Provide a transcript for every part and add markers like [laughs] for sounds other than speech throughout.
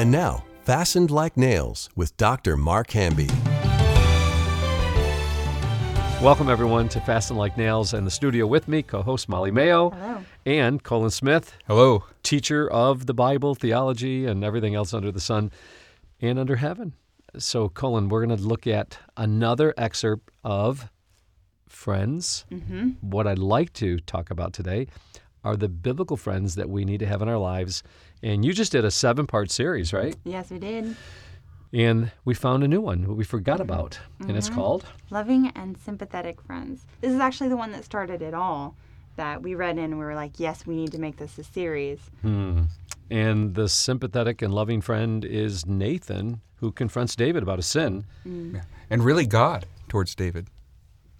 And now, Fastened Like Nails with Dr. Mark Hamby. Welcome, everyone, to Fastened Like Nails. And the studio with me, co host Molly Mayo Hello. and Colin Smith, Hello. teacher of the Bible, theology, and everything else under the sun and under heaven. So, Colin, we're going to look at another excerpt of Friends. Mm-hmm. What I'd like to talk about today are the biblical friends that we need to have in our lives. And you just did a seven part series, right? Yes, we did. And we found a new one that we forgot mm-hmm. about. And it's mm-hmm. called Loving and sympathetic friends. This is actually the one that started it all. That we read in, and we were like, yes, we need to make this a series. Hmm. And the sympathetic and loving friend is Nathan, who confronts David about a sin. Mm. Yeah. And really God towards David.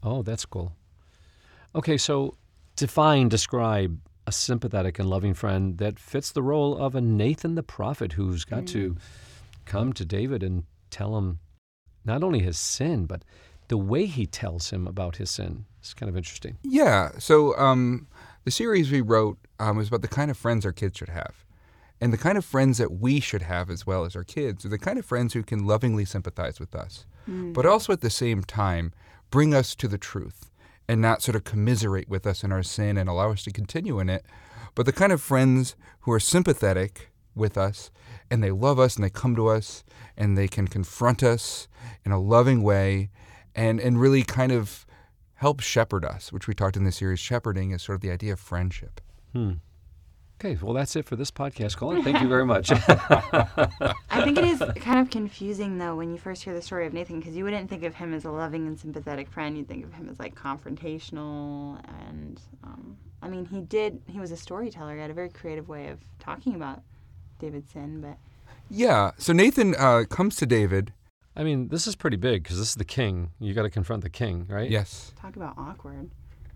Oh, that's cool. Okay, so define, describe a sympathetic and loving friend that fits the role of a Nathan the prophet who's got to come to David and tell him not only his sin, but the way he tells him about his sin. It's kind of interesting. Yeah. So um, the series we wrote um, was about the kind of friends our kids should have. And the kind of friends that we should have as well as our kids are the kind of friends who can lovingly sympathize with us, but also at the same time bring us to the truth and not sort of commiserate with us in our sin and allow us to continue in it, but the kind of friends who are sympathetic with us and they love us and they come to us and they can confront us in a loving way and, and really kind of help shepherd us, which we talked in the series. Shepherding is sort of the idea of friendship. Hmm. Okay, well, that's it for this podcast, Colin. Thank you very much. [laughs] I think it is kind of confusing, though, when you first hear the story of Nathan, because you wouldn't think of him as a loving and sympathetic friend. You'd think of him as like confrontational. And um, I mean, he did, he was a storyteller. He had a very creative way of talking about David's sin, but Yeah. So Nathan uh, comes to David. I mean, this is pretty big because this is the king. You got to confront the king, right? Yes. talk about awkward.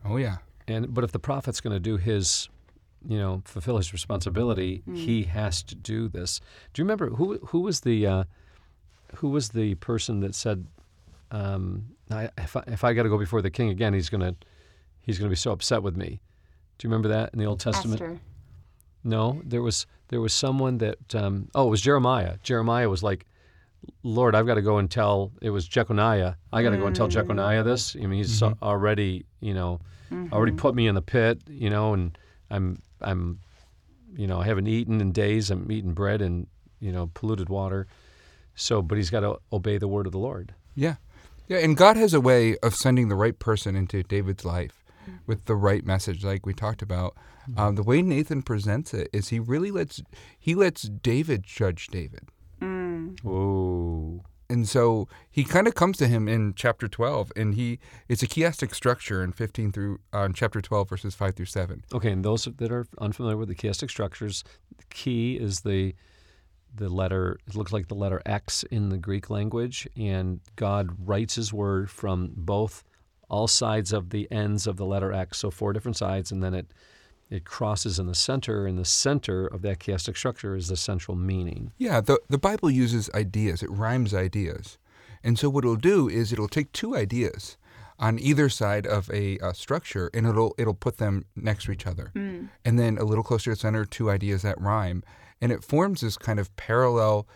Oh, yeah. And but if the prophet's going to do his, you know, fulfill his responsibility, he has to do this. Do you remember who who was the uh, who was the person that said, um, I, if I, if I got to go before the king again, he's gonna he's gonna be so upset with me. Do you remember that in the Old Testament? Esther. No, there was there was someone that um, oh it was Jeremiah. Jeremiah was like, Lord, I've got to go and tell. It was Jeconiah. I got to go and tell Jeconiah this. I mean, he's so- already you know already put me in the pit. You know, and I'm I'm you know I haven't eaten in days. I'm eating bread and you know polluted water. So, but he's got to obey the word of the Lord. Yeah. Yeah. And God has a way of sending the right person into David's life with the right message, like we talked about. Um, the way Nathan presents it is he really lets he lets David judge David. Whoa. And so he kind of comes to him in chapter 12, and he it's a chiastic structure in 15 through uh, chapter 12, verses 5 through 7. Okay, and those that are unfamiliar with the chiastic structures, the key is the the letter. It looks like the letter X in the Greek language, and God writes His word from both all sides of the ends of the letter X, so four different sides, and then it it crosses in the center, and the center of that chiastic structure is the central meaning. Yeah, the, the Bible uses ideas, it rhymes ideas. And so what it'll do is it'll take two ideas on either side of a, uh structure and it'll it'll put them next to each other. And then a little closer to the center, two ideas that rhyme. And it forms this kind of parallel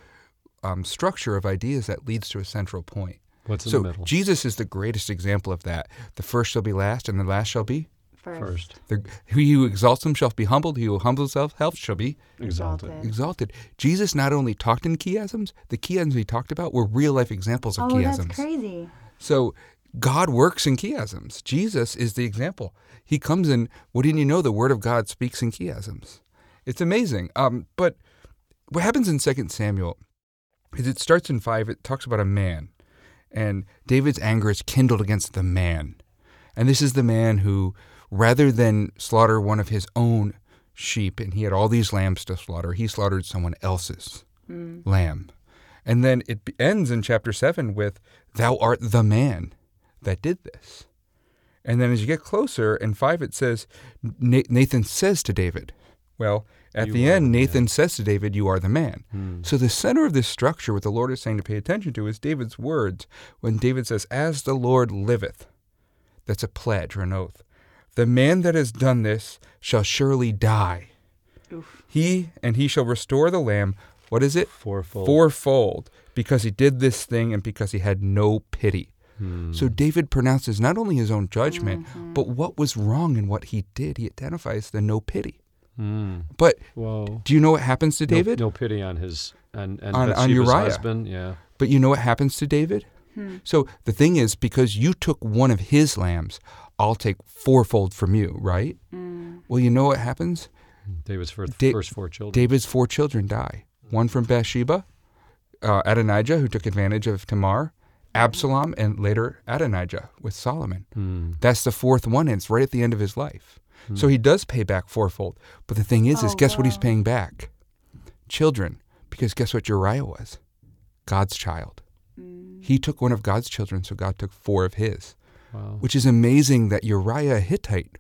um, structure of ideas that leads to a central point. What's in so the middle? Jesus is the greatest example of that. The first shall be last, and the last shall be. First. First, The, he who exalts himself shall be humbled. He who humbles himself shall be exalted. Exalted. exalted. Jesus not only talked in chiasms, the chiasms he talked about were real life examples of Oh, chiasms. that's crazy. So God works in chiasms. Jesus is the example. He comes in, what didn't you know? The word of God speaks in chiasms. It's amazing. Um, but what happens in 2 Samuel is it starts in 5, it talks about a man. And David's anger is kindled against the man. And this is the man who, rather than slaughter one of his own sheep, and he had all these lambs to slaughter, he slaughtered someone else's lamb. And then it ends in chapter 7 with, Thou art the man that did this. And then as you get closer, in 5 it says, Nathan says to David, Well, at You the end, the Nathan says to David, You are the man. Hmm. So the center of this structure, what the Lord is saying to pay attention to, is David's words when David says, As the Lord liveth. That's a pledge or an oath. The man that has done this shall surely die. Oof. He and he shall restore the lamb What is it? Fourfold. Fourfold. Because he did this thing and because he had no pity. Hmm. So David pronounces not only his own judgment, but what was wrong in what he did. He identifies the no pity. Hmm. But Whoa. do you know what happens to David? No, pity on his and, and On- on Bathsheba's Uriah. husband. Yeah. But you know what happens to David? So the thing is, because you took one of his lambs, I'll take fourfold from you, right? Well, you know what happens? David's first, Da- first four children. David's four children die. One from Bathsheba, uh, Adonijah, who took advantage of Tamar, Absalom, and later Adonijah with Solomon. Hmm. That's the fourth one, and it's right at the end of his life. So he does pay back fourfold. But the thing is, is Oh, guess what he's paying back? Children. Because guess what Uriah was? God's child. He took one of God's children, so God took four of his. Wow. Which is amazing that Uriah Hittite,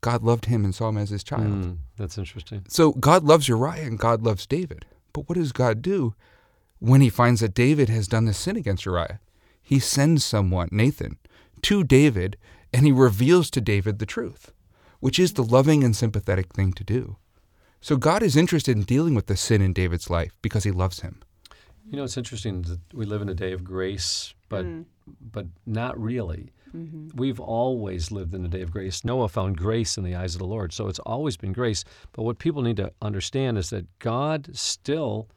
God loved him and saw him as his child. Hmm. That's interesting. So God loves Uriah and God loves David. But what does God do when he finds that David has done this sin against Uriah? He sends someone, Nathan, to David and he reveals to David the truth, which is the loving and sympathetic thing to do. So God is interested in dealing with the sin in David's life because he loves him. You know, it's interesting that we live in a day of grace, but but not really. Mm-hmm. We've always lived in the day of grace. Noah found grace in the eyes of the Lord, so it's always been grace. But what people need to understand is that God still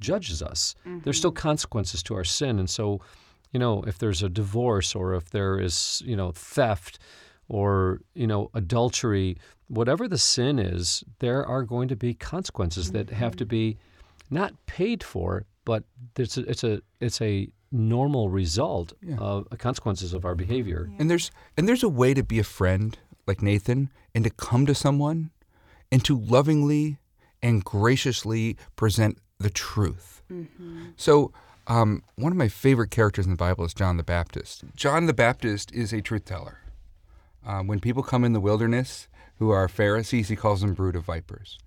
judges us. There's still mm-hmm. consequences to our sin, and so, you know, if there's a divorce or if there is, you know, theft or you know adultery, whatever the sin is, there are going to be consequences that have to mm-hmm. be not paid for, but it's a, it's a it's a normal result of consequences of our behavior. And there's and there's a way to be a friend like Nathan and to come to someone and to lovingly and graciously present the truth. So um, one of my favorite characters in the Bible is John the Baptist. John the Baptist is a truth teller. Um, when people come in the wilderness who are Pharisees, he calls them brood of vipers.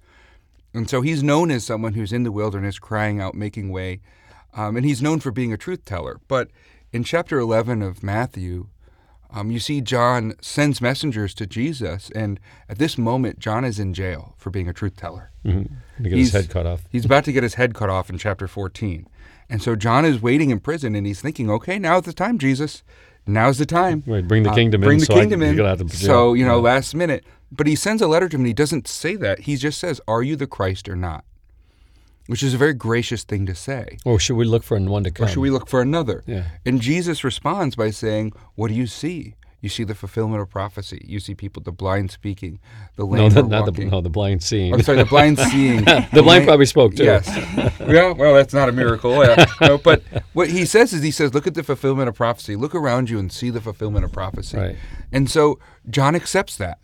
And so he's known as someone who's in the wilderness crying out, making way. Um, and he's known for being a truth teller. But in chapter 11 of Matthew, um, you see John sends messengers to Jesus. And at this moment, John is in jail for being a truth teller. Mm-hmm. To get He's- his head cut off. He's about to get his head cut off in chapter 14. And so John is waiting in prison and he's thinking, okay, now's the time, Jesus. Now's the time. Right, bring the Uh, kingdom in Bring the so kingdom can in. get out of jail. So, you know, Yeah. last minute. But he sends a letter to him and he doesn't say that. He just says, Are you the Christ or not? Which is a very gracious thing to say. Or should we look for one to come? Or should we look for another? Yeah. And Jesus responds by saying, What do you see? You see the fulfillment of prophecy. You see people, the blind speaking, the No, lame the, are not the no the blind seeing. I'm sorry, the blind [laughs] seeing. The blind lame- probably spoke too. Yes. [laughs] yeah. Well, that's not a miracle. Yeah. [laughs] No, but what he says is, he says, look at the fulfillment of prophecy. Look around you and see the fulfillment of prophecy. Right. And so John accepts that,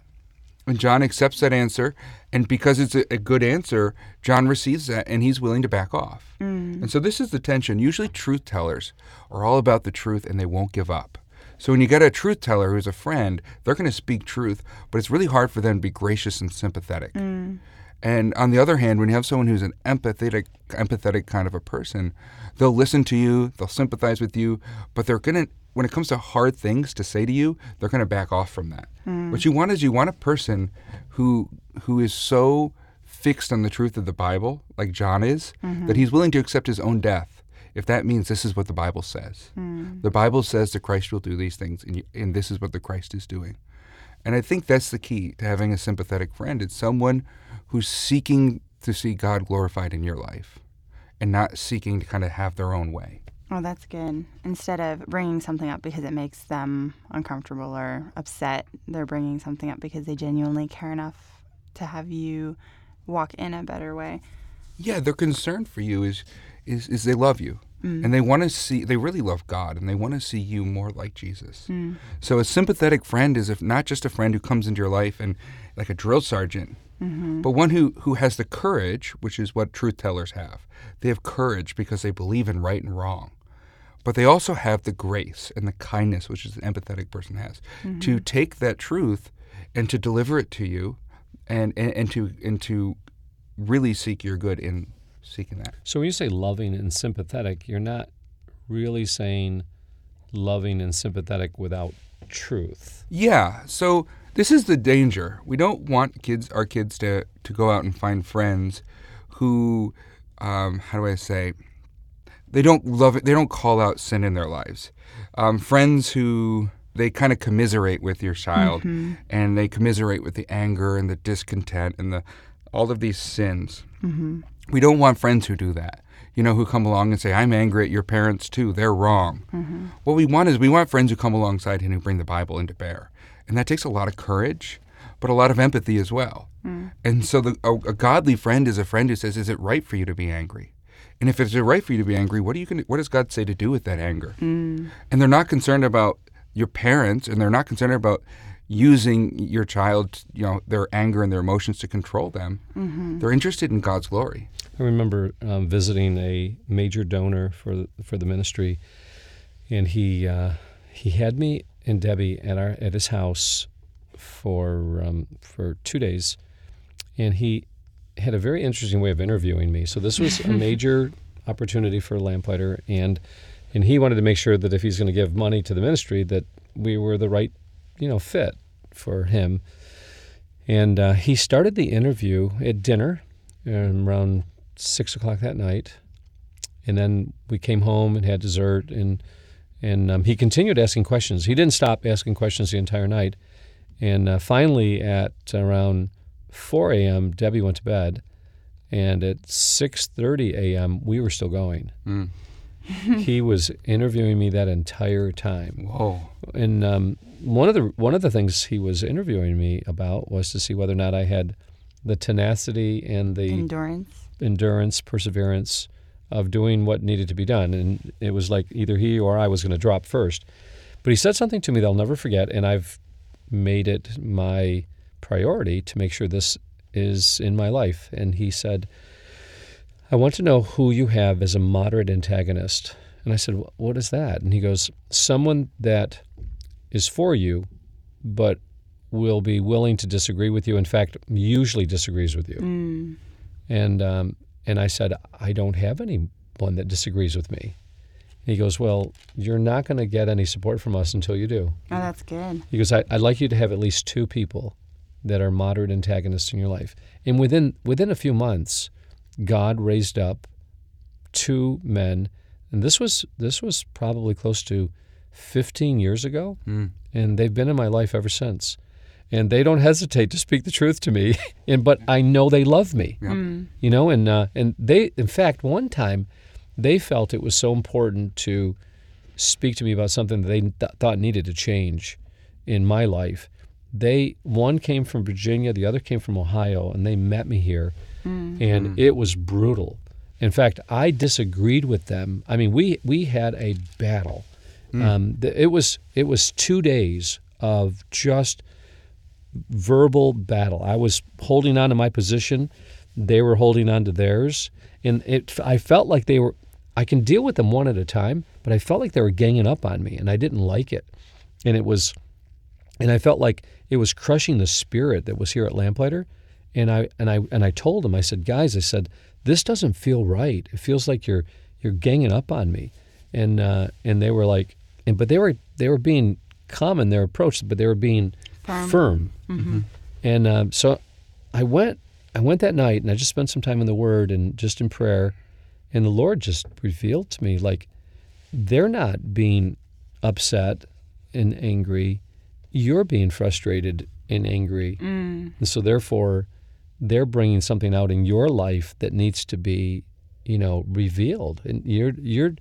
and John accepts that answer, and because it's a, a good answer, John receives that, and he's willing to back off. Mm. And so this is the tension. Usually, truth tellers are all about the truth, and they won't give up. So when you get a truth teller who's a friend, they're going to speak truth, but it's really hard for them to be gracious and sympathetic. Mm. And on the other hand, when you have someone who's an empathetic, empathetic kind of a person, they'll listen to you, they'll sympathize with you, but they're gonna, when it comes to hard things to say to you, they're gonna back off from that. Hmm. What you want is you want a person who who is so fixed on the truth of the Bible, like John is, mm-hmm. that he's willing to accept his own death if that means this is what the Bible says. Hmm. The Bible says the Christ will do these things, and, you, and this is what the Christ is doing. And I think that's the key to having a sympathetic friend. It's someone who's seeking to see God glorified in your life and not seeking to kind of have their own way. Oh, that's good. Instead of bringing something up because it makes them uncomfortable or upset, they're bringing something up because they genuinely care enough to have you walk in a better way. Yeah, their concern for you is is, is they love you. Mm. And they want to see they really love God and they want to see you more like Jesus. Mm. So a sympathetic friend is if not just a friend who comes into your life and like a drill sergeant, Mm-hmm. but one who, who has the courage, which is what truth tellers have. They have courage because they believe in right and wrong. But they also have the grace and the kindness, which is an empathetic person has, mm-hmm. to take that truth and to deliver it to you and, and, and to and to really seek your good in seeking that. So when you say loving and sympathetic, you're not really saying loving and sympathetic without truth. Yeah. So this is the danger. We don't want kids, our kids, to to go out and find friends who um, how do I say? They don't love it. They don't call out sin in their lives. Um, friends who they kind of commiserate with your child, and they commiserate with the anger and the discontent and the all of these sins. We don't want friends who do that. You know, who come along and say, "I'm angry at your parents too. They're wrong." What we want is we want friends who come alongside and who bring the Bible into bear, and that takes a lot of courage, but a lot of empathy as well. And so, the, a, a godly friend is a friend who says, "Is it right for you to be angry?" And if it's right for you to be angry, what are you going? What does God say to do with that anger? And they're not concerned about your parents, and they're not concerned about using your child, you know, their anger and their emotions to control them. They're interested in God's glory. I remember um, visiting a major donor for the, for the ministry, and he uh, he had me and Debbie at our at his house for um, for two days, and he had a very interesting way of interviewing me. So this was a [laughs] major opportunity for Lamplighter, and and he wanted to make sure that if he's going to give money to the ministry, that we were the right, you know, fit for him. And uh, he started the interview at dinner um, around six o'clock that night, and then we came home and had dessert, and and um, he continued asking questions. He didn't stop asking questions the entire night, and uh, finally at around 4 a.m., Debbie went to bed, and at 6:30 a.m., we were still going. Mm. [laughs] he was interviewing me that entire time Whoa. and um, one of the one of the things he was interviewing me about was to see whether or not I had the tenacity and the Endurance. endurance, perseverance of doing what needed to be done. And it was like either he or I was going to drop first. But he said something to me that I'll never forget, and I've made it my priority to make sure this is in my life. And he said, I want to know who you have as a moderate antagonist. And I said, What is that? And he goes, Someone that is for you, but will be willing to disagree with you. In fact, usually disagrees with you. Mm. And um, and I said, I don't have anyone that disagrees with me. And he goes, Well, you're not going to get any support from us until you do. Oh, that's good. He goes, I, I'd like you to have at least two people that are moderate antagonists in your life. And within within a few months, God raised up two men, and this was this was probably close to 15 years ago, Mm. and they've been in my life ever since. And they don't hesitate to speak the truth to me, [laughs] and but I know they love me, Yeah. Mm. you know. And uh, and they, in fact, one time, they felt it was so important to speak to me about something that they th- thought needed to change in my life. They one came from Virginia, the other came from Ohio, and they met me here, and it was brutal. In fact, I disagreed with them. I mean, we we had a battle. Um, th- it was it was two days of just verbal battle. I was holding on to my position, they were holding on to theirs, and it. I felt like they were. I can deal with them one at a time, but I felt like they were ganging up on me, and I didn't like it, and it was, and I felt like it was crushing the spirit that was here at Lamplighter, and I and I and I told them. I said, guys, I said this doesn't feel right. It feels like you're you're ganging up on me, and uh, and they were like, and but they were they were being calm in their approach, but they were being Firm. firm. Mm-hmm. And um, so I went I went that night and I just spent some time in the Word and just in prayer, and the Lord just revealed to me like they're not being upset and angry, you're being frustrated and angry, Mm. and so therefore they're bringing something out in your life that needs to be you know revealed and you're you're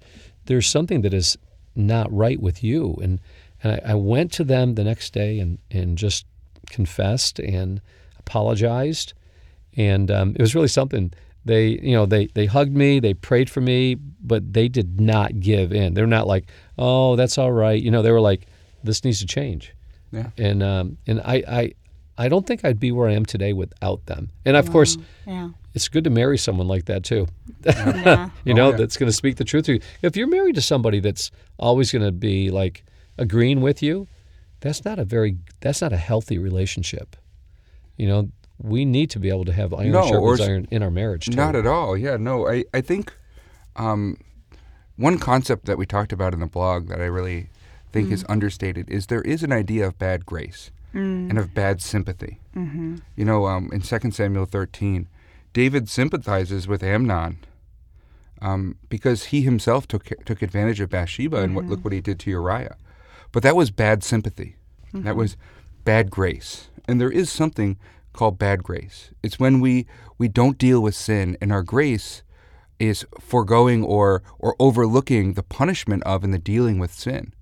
there's something that is not right with you and and I, I went to them the next day and and just confessed and apologized and um, it was really something they you know they they hugged me they prayed for me but they did not give in they're not like oh that's all right you know they were like this needs to change Yeah. and um, and I, I I don't think I'd be where I am today without them. And of course, Yeah. it's good to marry someone like that too. Yeah. [laughs] you Oh, know, yeah. that's going to speak the truth to you. If you're married to somebody that's always going to be like agreeing with you, that's not a very that's not a healthy relationship. You know, we need to be able to have iron No, or sharpens iron in our marriage too. Not at all. Yeah, no. I, I think um, one concept that we talked about in the blog that I really think is understated is there is an idea of bad grace and of bad sympathy. Mm-hmm. You know, um, in 2 Samuel 13, David sympathizes with Amnon um, because he himself took took advantage of Bathsheba and what, look what he did to Uriah. But that was bad sympathy. That mm-hmm. was bad grace. And there is something called bad grace. It's when we we don't deal with sin, and our grace is foregoing or or overlooking the punishment of and the dealing with sin.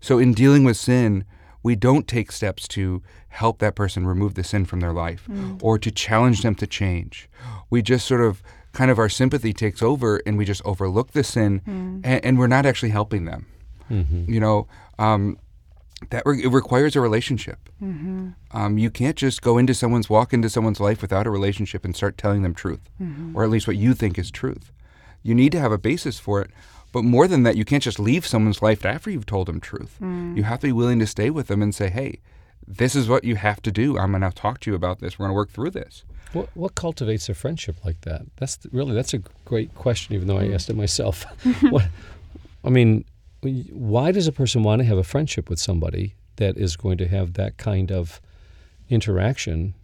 So in dealing with sin, we don't take steps to help that person remove the sin from their life mm. or to challenge them to change. We just sort of kind of our sympathy takes over and we just overlook the sin mm. and, and we're not actually helping them. Mm-hmm. You know, um, that re- it requires a relationship. Um, you can't just go into someone's walk into someone's life without a relationship and start telling them truth, or at least what you think is truth. You need to have a basis for it. But more than that, you can't just leave someone's life after you've told them truth. You have to be willing to stay with them and say, "Hey, this is what you have to do. I'm going to talk to you about this. We're going to work through this." What, what cultivates a friendship like that? That's th- really that's a great question. Even though I asked it myself, [laughs] what, I mean, when you- why does a person want to have a friendship with somebody that is going to have that kind of interaction?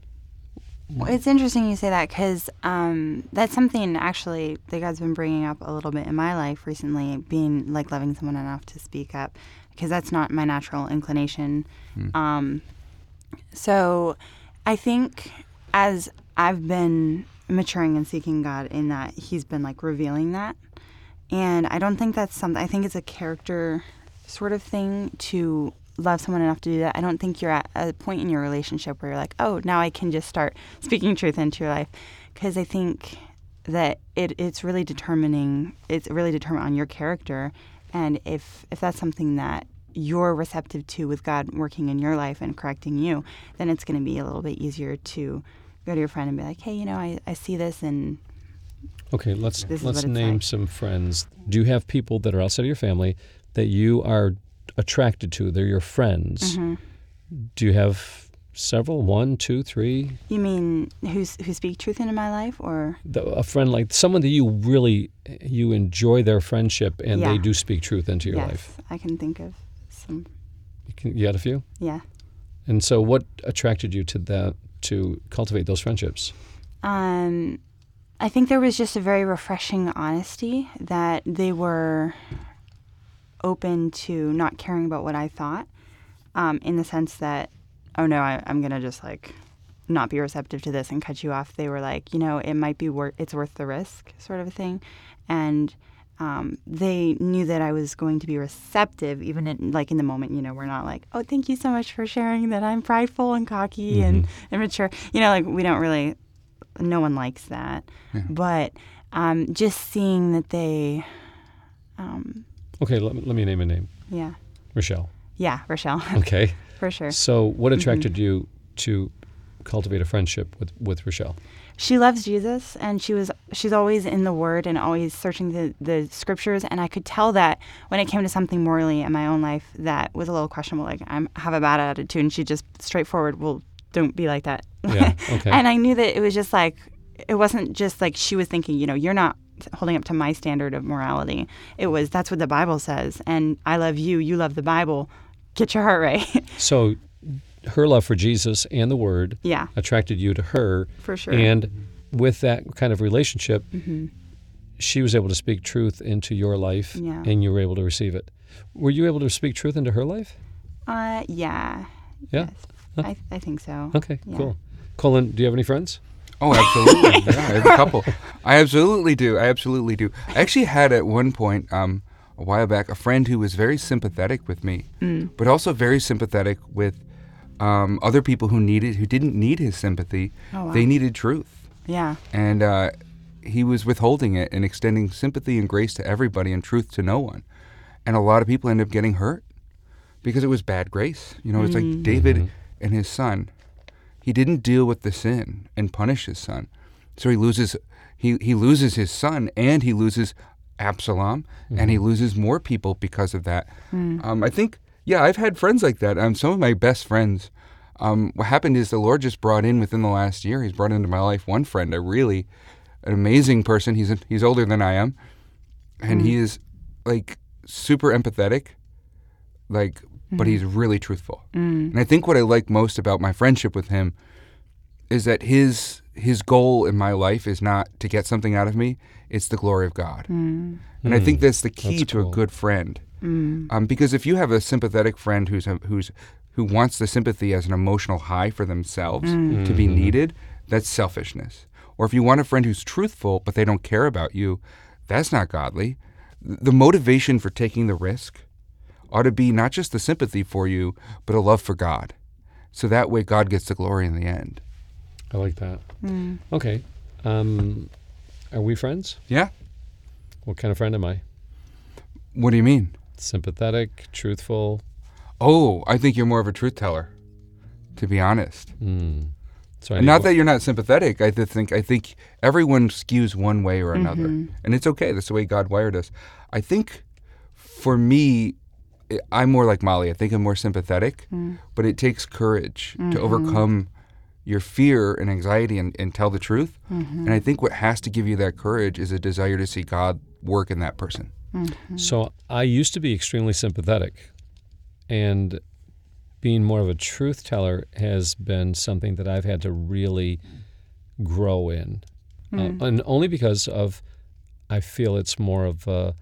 Well, it's interesting you say that because um, that's something actually that God's been bringing up a little bit in my life recently, being like loving someone enough to speak up, because that's not my natural inclination. Um, so I think as I've been maturing and seeking God in that, He's been like revealing that. And I don't think that's something, I think it's a character sort of thing to love someone enough to do that. I don't think you're at a point in your relationship where you're like, oh, now I can just start speaking truth into your life. Because I think that it, it's really determining, it's really determined on your character. And if, if that's something that you're receptive to with God working in your life and correcting you, then it's going to be a little bit easier to go to your friend and be like, hey, you know, I, I see this and Okay, let's This let's name like. some friends. Do you have people that are outside of your family that you are attracted to? They're your friends. Mm-hmm. Do you have several? One, two, three? you mean who's, who speak truth into my life or? The, a friend like someone that you really you enjoy their friendship and they do speak truth into your yes, life. I can think of some. You, can, you had a few. Yeah. And so, what attracted you to that to cultivate those friendships? Um, I think there was just a very refreshing honesty that they were open to not caring about what I thought, um, in the sense that, oh no, I, I'm gonna just like not be receptive to this and cut you off. They were like, you know, it might be worth, it's worth the risk, sort of a thing, and. Um, they knew that I was going to be receptive, even in, like in the moment. You know, we're not like, "Oh, thank you so much for sharing that I'm prideful and cocky and immature." You know, like we don't really no one likes that. But um, just seeing that they, um, Okay, let, me- let me name a name. yeah, Rochelle. yeah, Rochelle, [laughs] Okay. for sure. So, what Mm-hmm. attracted you to cultivate a friendship with, with Rochelle? She loves Jesus, and she was she's always in the Word and always searching the the scriptures. And I could tell that when it came to something morally in my own life that was a little questionable, like I have a bad attitude, and she just straightforward, well, don't be like that. Yeah, okay. [laughs] and I knew that it was just like it wasn't just like she was thinking, you know, you're not holding up to my standard of morality. It was that's what the Bible says, and I love you, you love the Bible. Get your heart right. [laughs] So, her love for Jesus and the Word yeah, attracted you to her. for sure. Mm-hmm. And with that kind of relationship, she was able to speak truth into your life Yeah. and you were able to receive it. Were you able to speak truth into her life? uh, yeah, Yeah. yes. I, I think so. Okay, Yeah. cool. Colin, do you have any friends? Oh, absolutely. [laughs] yeah, I have a couple. I absolutely do. I absolutely do. I actually had at one point, um, a while back, a friend who was very sympathetic with me, Mm. but also very sympathetic with um, other people who needed, who didn't need his sympathy. Oh, wow. They needed truth, Yeah, and uh, he was withholding it and extending sympathy and grace to everybody and truth to no one. And a lot of people end up getting hurt because it was bad grace. You know, it's like David and his son. He didn't deal with the sin and punish his son, so he loses he he loses his son and he loses Absalom and he loses more people because of that. Um, I think yeah, I've had friends like that. Um, some of my best friends. Um, what happened is the Lord just brought in within the last year. He's brought into my life one friend, a really an amazing person. He's he's older than I am, and he is like super empathetic, like, but he's mm. really truthful. Mm. And I think what I like most about my friendship with him is that his his goal in my life is not to get something out of me. it's the glory of God. Mm. And I think that's the key. That's to cool. a good friend. Um, because if you have a sympathetic friend who's who's who wants the sympathy as an emotional high for themselves to be needed, that's selfishness. Or if you want a friend who's truthful but they don't care about you, that's not godly. The motivation for taking the risk ought to be not just the sympathy for you, but a love for God. So that way God gets the glory in the end. I like that. Okay. Um, are we friends? Yeah? What kind of friend am I? What do you mean? Sympathetic, truthful. Oh, I think you're more of a truth teller, to be honest. Mm. So I And not one- that you're not sympathetic. I think I think everyone skews one way or another, and it's okay. That's the way God wired us. I think for me, I- I'm more like Molly. I think I'm more sympathetic, mm. but it takes courage to mm-hmm. overcome your fear and anxiety and, and tell the truth. Mm-hmm. And I think what has to give you that courage is a desire to see God work in that person. Mm-hmm. So I used to be extremely sympathetic, and being more of a truth teller has been something that I've had to really grow in, uh, mm. and only because of I feel it's more of a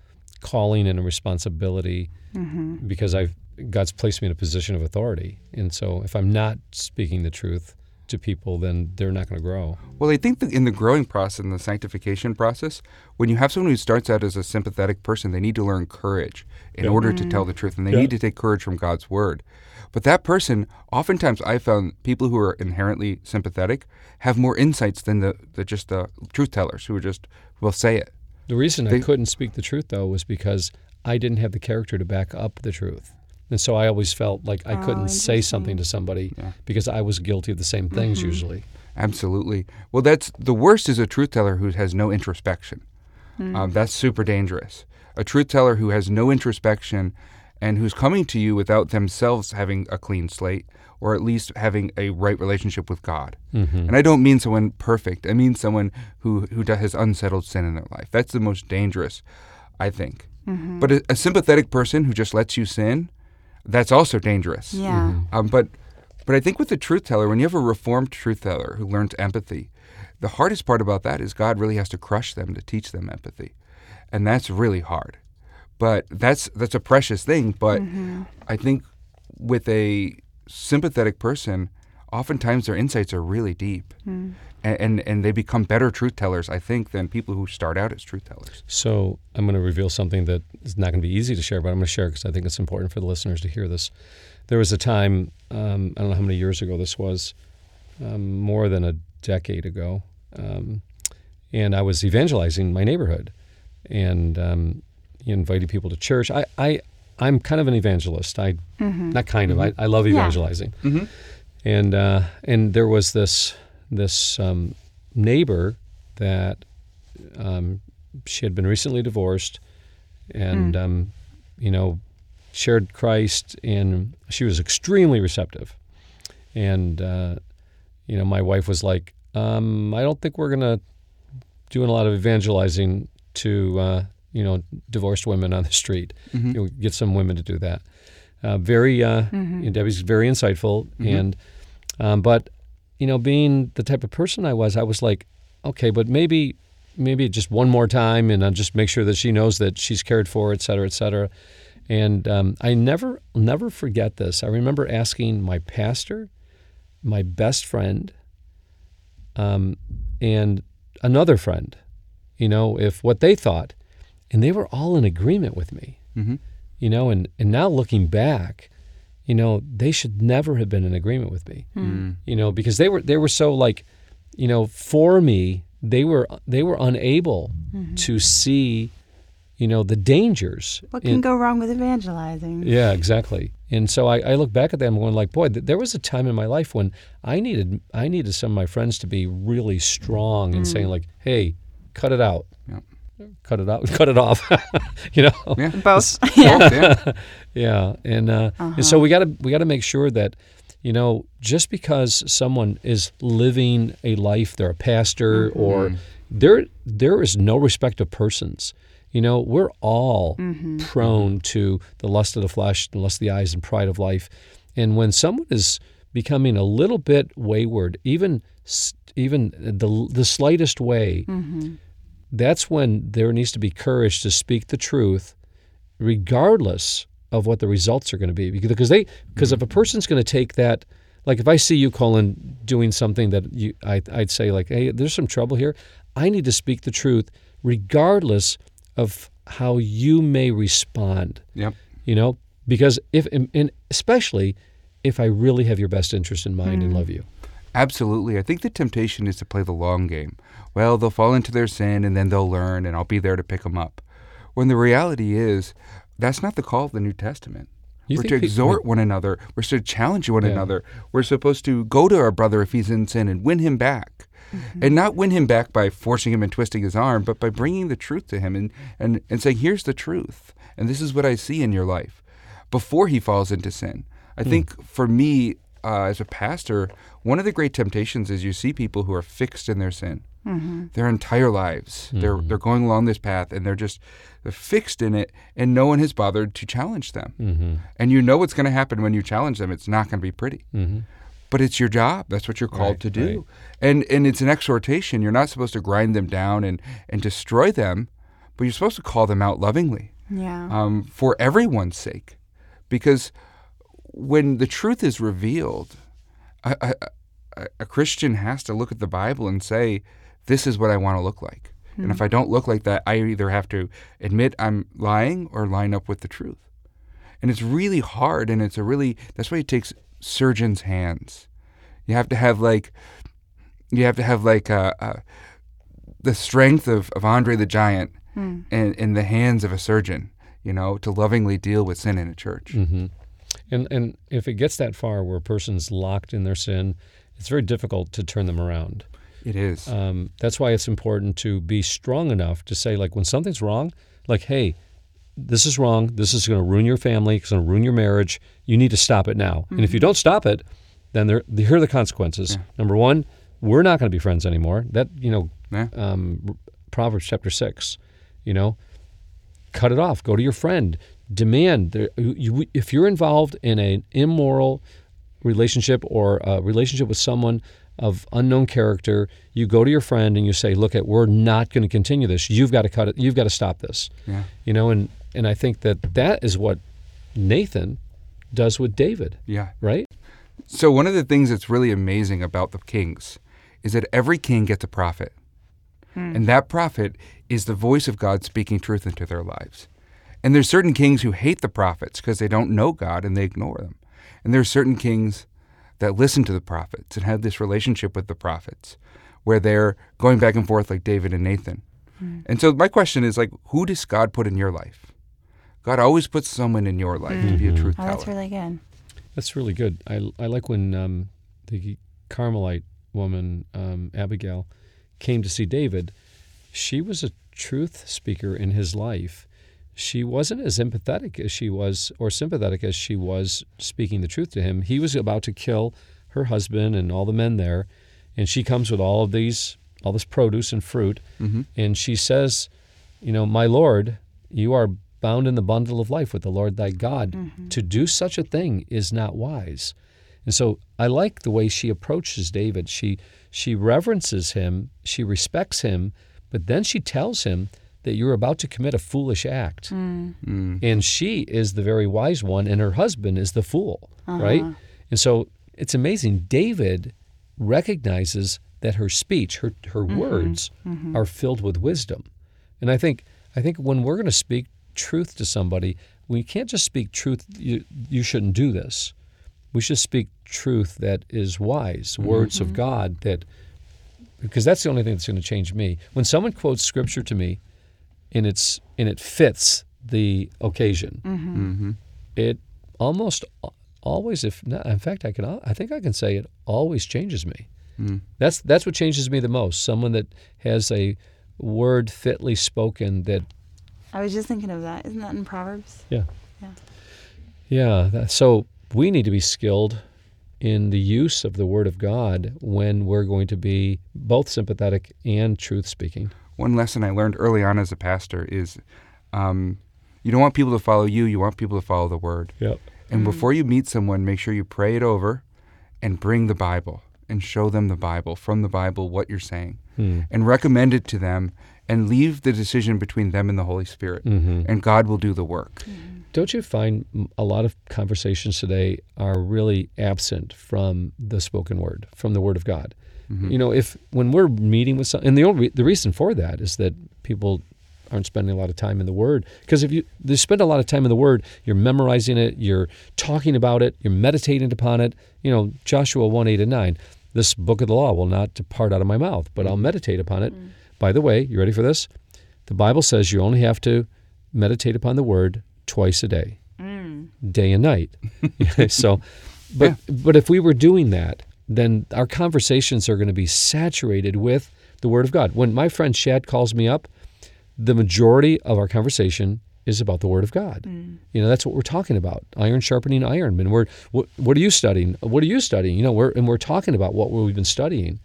calling and a responsibility mm-hmm. because I've God's placed me in a position of authority, and so if I'm not speaking the truth to people, then they're not going to grow. Well, I think that in the growing process, in the sanctification process, when you have someone who starts out as a sympathetic person, they need to learn courage in order to mm-hmm. tell the truth, and they Yeah. need to take courage from God's word. But that person, oftentimes, I found people who are inherently sympathetic have more insights than the, the just the truth tellers who are just will say it. The reason I couldn't speak the truth, though, was because I didn't have the character to back up the truth. And so I always felt like I Oh, couldn't say something to somebody because I was guilty of the same things usually. Absolutely. Well, that's the worst is a truth teller who has no introspection. Um, that's super dangerous. A truth teller who has no introspection and who's coming to you without themselves having a clean slate or at least having a right relationship with God. Mm-hmm. And I don't mean someone perfect. I mean someone who who has unsettled sin in their life. That's the most dangerous, I think. Mm-hmm. But a, a sympathetic person who just lets you sin, that's also dangerous. Yeah. Mm-hmm. Um, but but I think with the truth teller, when you have a reformed truth teller who learns empathy, the hardest part about that is God really has to crush them to teach them empathy, and that's really hard. But that's that's a precious thing. But I think with a sympathetic person, oftentimes their insights are really deep, and, and and they become better truth tellers. I think than people who start out as truth tellers. So I'm going to reveal something that is not going to be easy to share, but I'm going to share because I think it's important for the listeners to hear this. There was a time, um, I don't know how many years ago this was, um, more than a decade ago, um, and I was evangelizing my neighborhood and um, inviting people to church. I, I, I'm kind of an evangelist. I, not kind of. I, I love Yeah. evangelizing. And uh, and there was this this um, neighbor that um, she had been recently divorced, and um, you know, shared Christ, and she was extremely receptive. And uh, you know, my wife was like, um, "I don't think we're gonna doing a lot of evangelizing to uh, you know divorced women on the street. You know, get some women to do that." Uh, very, uh, you know, Debbie's very insightful, and um, but you know, being the type of person I was, I was like, okay, but maybe maybe just one more time, and I'll just make sure that she knows that she's cared for, et cetera, et cetera. And um, I never never forget this. I remember asking my pastor, my best friend, um, and another friend, you know, if what they thought, and they were all in agreement with me. Mhm. You know, and and now looking back, you know, they should never have been in agreement with me. Hmm. Mm. You know, because they were they were so like, you know, for me, they were they were unable mm-hmm. to see, you know, the dangers. What in- can go wrong with evangelizing? yeah, exactly. And so I, I look back at them going like, boy, th- there was a time in my life when I needed I needed some of my friends to be really strong and mm. saying like, hey, cut it out, Yeah. Cut it out, [laughs] cut it off, [laughs] you know. Yeah. Both. [laughs] yeah. Both, yeah. Yeah, and uh, and so uh-huh. we got to we got to make sure that you know just because someone is living a life, they're a pastor mm-hmm. or there there is no respect of persons. You know, we're all mm-hmm. prone to the lust of the flesh, the lust of the eyes, and pride of life. And when someone is becoming a little bit wayward, even even the the slightest way, mm-hmm. That's when there needs to be courage to speak the truth, regardless of what the results are going to be. Because they, because if a mm-hmm. person's going to take that, like if I see you, Colin, doing something that you, I, I'd say like, hey, there's some trouble here. I need to speak the truth, regardless of how you may respond. Yep. You know, because if, and especially if I really have your best interest in mind and mm. love you. Absolutely. I think the temptation is to play the long game. Well, they'll fall into their sin and then they'll learn, and I'll be there to pick them up. When the reality is, that's not the call of the New Testament. You we're to pe- exhort one another. We're to challenge one Yeah. another. We're supposed to go to our brother if he's in sin and win him back. And not win him back by forcing him and twisting his arm, but by bringing the truth to him and, and, and saying, here's the truth. And this is what I see in your life before he falls into sin. I think for me, uh, as a pastor, one of the great temptations is you see people who are fixed in their sin their entire lives. They're they're going along this path and they're just they're fixed in it, and no one has bothered to challenge them. Mm-hmm. And you know what's going to happen when you challenge them. It's not going to be pretty. Mm-hmm. But it's your job. That's what you're called Right, to do. right. And and it's an exhortation. You're not supposed to grind them down and and destroy them, but you're supposed to call them out lovingly Yeah. um, for everyone's sake. Because when the truth is revealed, a, a, a- a Christian has to look at the Bible and say, This is what I want to look like. And if I don't look like that, I either have to admit I'm lying or line up with the truth. And it's really hard, and it's a really, that's why it takes surgeon's hands. You have to have like, you have to have like uh, uh, the strength of, of Andre the Giant in, in the hands of a surgeon, you know, to lovingly deal with sin in a church. Mm-hmm. And and if it gets that far where a person's locked in their sin, it's very difficult to turn them around. It is. Um, that's why it's important to be strong enough to say, like, when something's wrong, like, hey, this is wrong. This is going to ruin your family. It's going to ruin your marriage. You need to stop it now. And if you don't stop it, then there, here are the consequences. Number one, we're not going to be friends anymore. That you know, Yeah. um, Proverbs chapter six. You know, cut it off. Go to your friend. Demand. There, you, if you're involved in an immoral relationship or a relationship with someone of unknown character, you go to your friend and you say, "Look, at we're not going to continue this. You've got to cut it. You've got to stop this." Yeah. You know, and and I think that that is what Nathan does with David, Yeah. right? So one of the things that's really amazing about the kings is that every king gets a prophet. Hmm. And that prophet is the voice of God speaking truth into their lives. And there's certain kings who hate the prophets because they don't know God and they ignore them. And there's certain kings that listen to the prophets and have this relationship with the prophets where they're going back and forth like David and Nathan. And so my question is like who does God put in your life? God always puts someone in your life to be a truth Oh, teller. that's really good. That's really good. I, I like when um, the Carmelite woman, um, Abigail, came to see David. She was a truth speaker in his life. She wasn't as empathetic as she was, or sympathetic as she was speaking the truth to him. He was about to kill her husband and all the men there, and she comes with all of these, all this produce and fruit, mm-hmm. and she says, "You know, my Lord, you are bound in the bundle of life with the Lord thy God. Mm-hmm. To do such a thing is not wise." And so I like the way she approaches David. She she reverences him, she respects him, but then she tells him that you're about to commit a foolish act. Mm. Mm. And she is the very wise one and her husband is the fool, uh-huh. right? And so it's amazing. David recognizes that her speech, her her mm-hmm. words mm-hmm. are filled with wisdom. And I think I think when we're going to speak truth to somebody, we can't just speak truth you, you shouldn't do this. We should speak truth that is wise, mm-hmm. words of God that because that's the only thing that's going to change me. When someone quotes scripture to me and it's and it fits the occasion, Mm-hmm. it almost always if not, in fact I can I think I can say it always changes me. That's that's what changes me the most. Someone that has a word fitly spoken that I was just thinking of that. Isn't that in Proverbs? yeah. Yeah. Yeah. That, so we need to be skilled in the use of the Word of God when we're going to be both sympathetic and truth speaking. One lesson I learned early on as a pastor is um, you don't want people to follow you, you want people to follow the word. Yep. And mm. before you meet someone, make sure you pray it over and bring the Bible and show them the Bible, from the Bible, what you're saying, hmm. and recommend it to them and leave the decision between them and the Holy Spirit. Mm-hmm. And God will do the work. Mm-hmm. Don't you find a lot of conversations today are really absent from the spoken word, from the Word of God? Mm-hmm. You know, if when we're meeting with some, and the only the reason for that is that people aren't spending a lot of time in the Word. Because if you they spend a lot of time in the Word, you're memorizing it, you're talking about it, you're meditating upon it. You know, Joshua one eight and nine. This book of the law will not depart out of my mouth, but I'll mm. meditate upon it. Mm. By the way, you ready for this? The Bible says you only have to meditate upon the Word twice a day, mm. day and night. [laughs] [laughs] so, but but if we were doing that, then our conversations are going to be saturated with the Word of God. When my friend Shad calls me up, the majority of our conversation is about the Word of God. You know, that's what we're talking about. Iron sharpening iron. And we're what, what are you studying? What are you studying? You know, we're and we're talking about what we've been studying.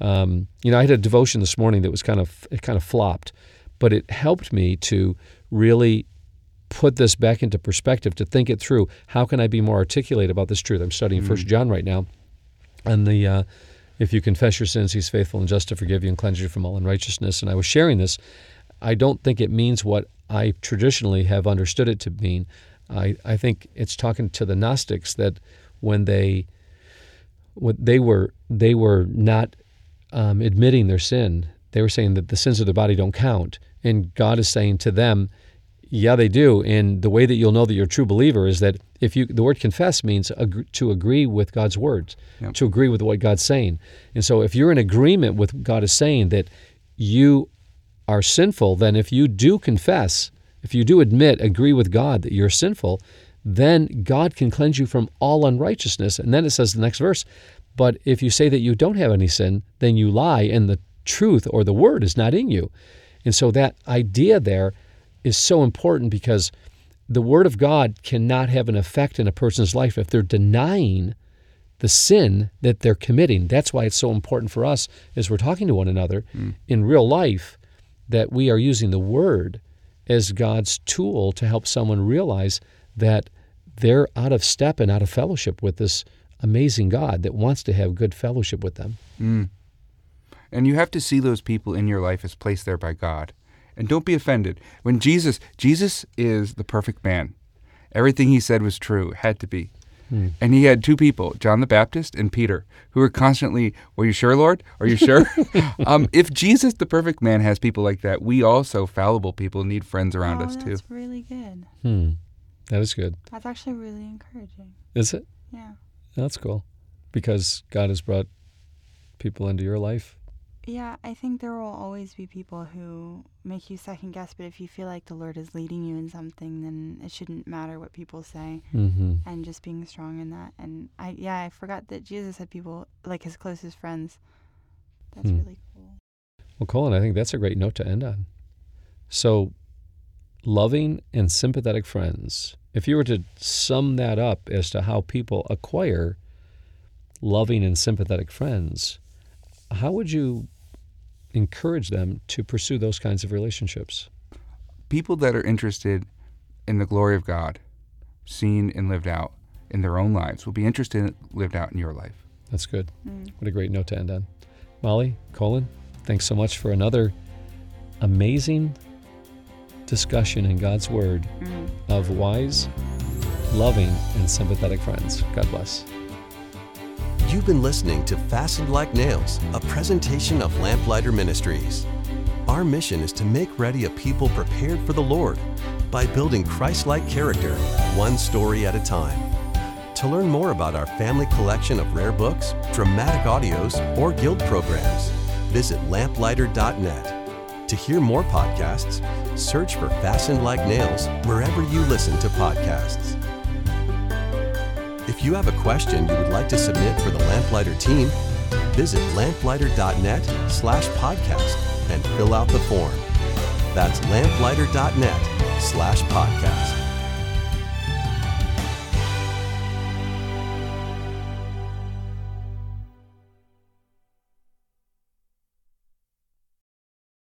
Um, you know, I had a devotion this morning that was kind of it kind of flopped, but it helped me to really put this back into perspective to think it through. How can I be more articulate about this truth? I'm studying First John right now, and the uh, if you confess your sins, He's faithful and just to forgive you and cleanse you from all unrighteousness. And I was sharing this. I don't think it means what I traditionally have understood it to mean. I, I think it's talking to the Gnostics that when they what they were they were not um, admitting their sin. They were saying that the sins of their body don't count, and God is saying to them, "Yeah, they do." And the way that you'll know that you're a true believer is that if you the word confess means ag- to agree with God's words, to agree with what God's saying. And so, if you're in agreement with what God is saying that you are sinful, then if you do confess, if you do admit, agree with God that you're sinful, then God can cleanse you from all unrighteousness. And then it says the next verse, but if you say that you don't have any sin, then you lie and the truth or the word is not in you. And so that idea there is so important because the word of God cannot have an effect in a person's life if they're denying the sin that they're committing. That's why it's so important for us as we're talking to one another hmm. in real life that we are using the word as God's tool to help someone realize that they're out of step and out of fellowship with this amazing God that wants to have good fellowship with them. Hmm. And you have to see those people in your life as placed there by God. And don't be offended. When Jesus, Jesus is the perfect man. Everything he said was true, had to be. And he had two people, John the Baptist and Peter, who were constantly, Are you sure, Lord? Are you sure? [laughs] [laughs] um, if Jesus, the perfect man, has people like that, we also, fallible people, need friends around oh, us too. that's really good. Hmm. That is good. That's actually really encouraging. Is it? Yeah. That's cool. Because God has brought people into your life. Yeah, I think there will always be people who make you second guess, but if you feel like the Lord is leading you in something, then it shouldn't matter what people say. Mm-hmm. And just being strong in that. And I, yeah, I forgot that Jesus had people like his closest friends. That's Hmm. really cool. Well, Colin, I think that's a great note to end on. So, loving and sympathetic friends. If you were to sum that up as to how people acquire loving and sympathetic friends, how would you encourage them to pursue those kinds of relationships? People that are interested in the glory of God, seen and lived out in their own lives, will be interested in lived out in your life. That's good. Mm. What a great note to end on. Molly, Colin, thanks so much for another amazing discussion in God's Word mm. of wise, loving, and sympathetic friends. God bless. You've been listening to Fastened Like Nails, a presentation of Lamplighter Ministries. Our mission is to make ready a people prepared for the Lord by building Christ like character, one story at a time. To learn more about our family collection of rare books, dramatic audios, or guild programs, visit lamplighter.net. To hear more podcasts, search for Fastened Like Nails wherever you listen to podcasts. If you have a question you would like to submit for the Lamplighter team, visit lamplighter.net slash podcast and fill out the form. That's lamplighter.net slash podcast.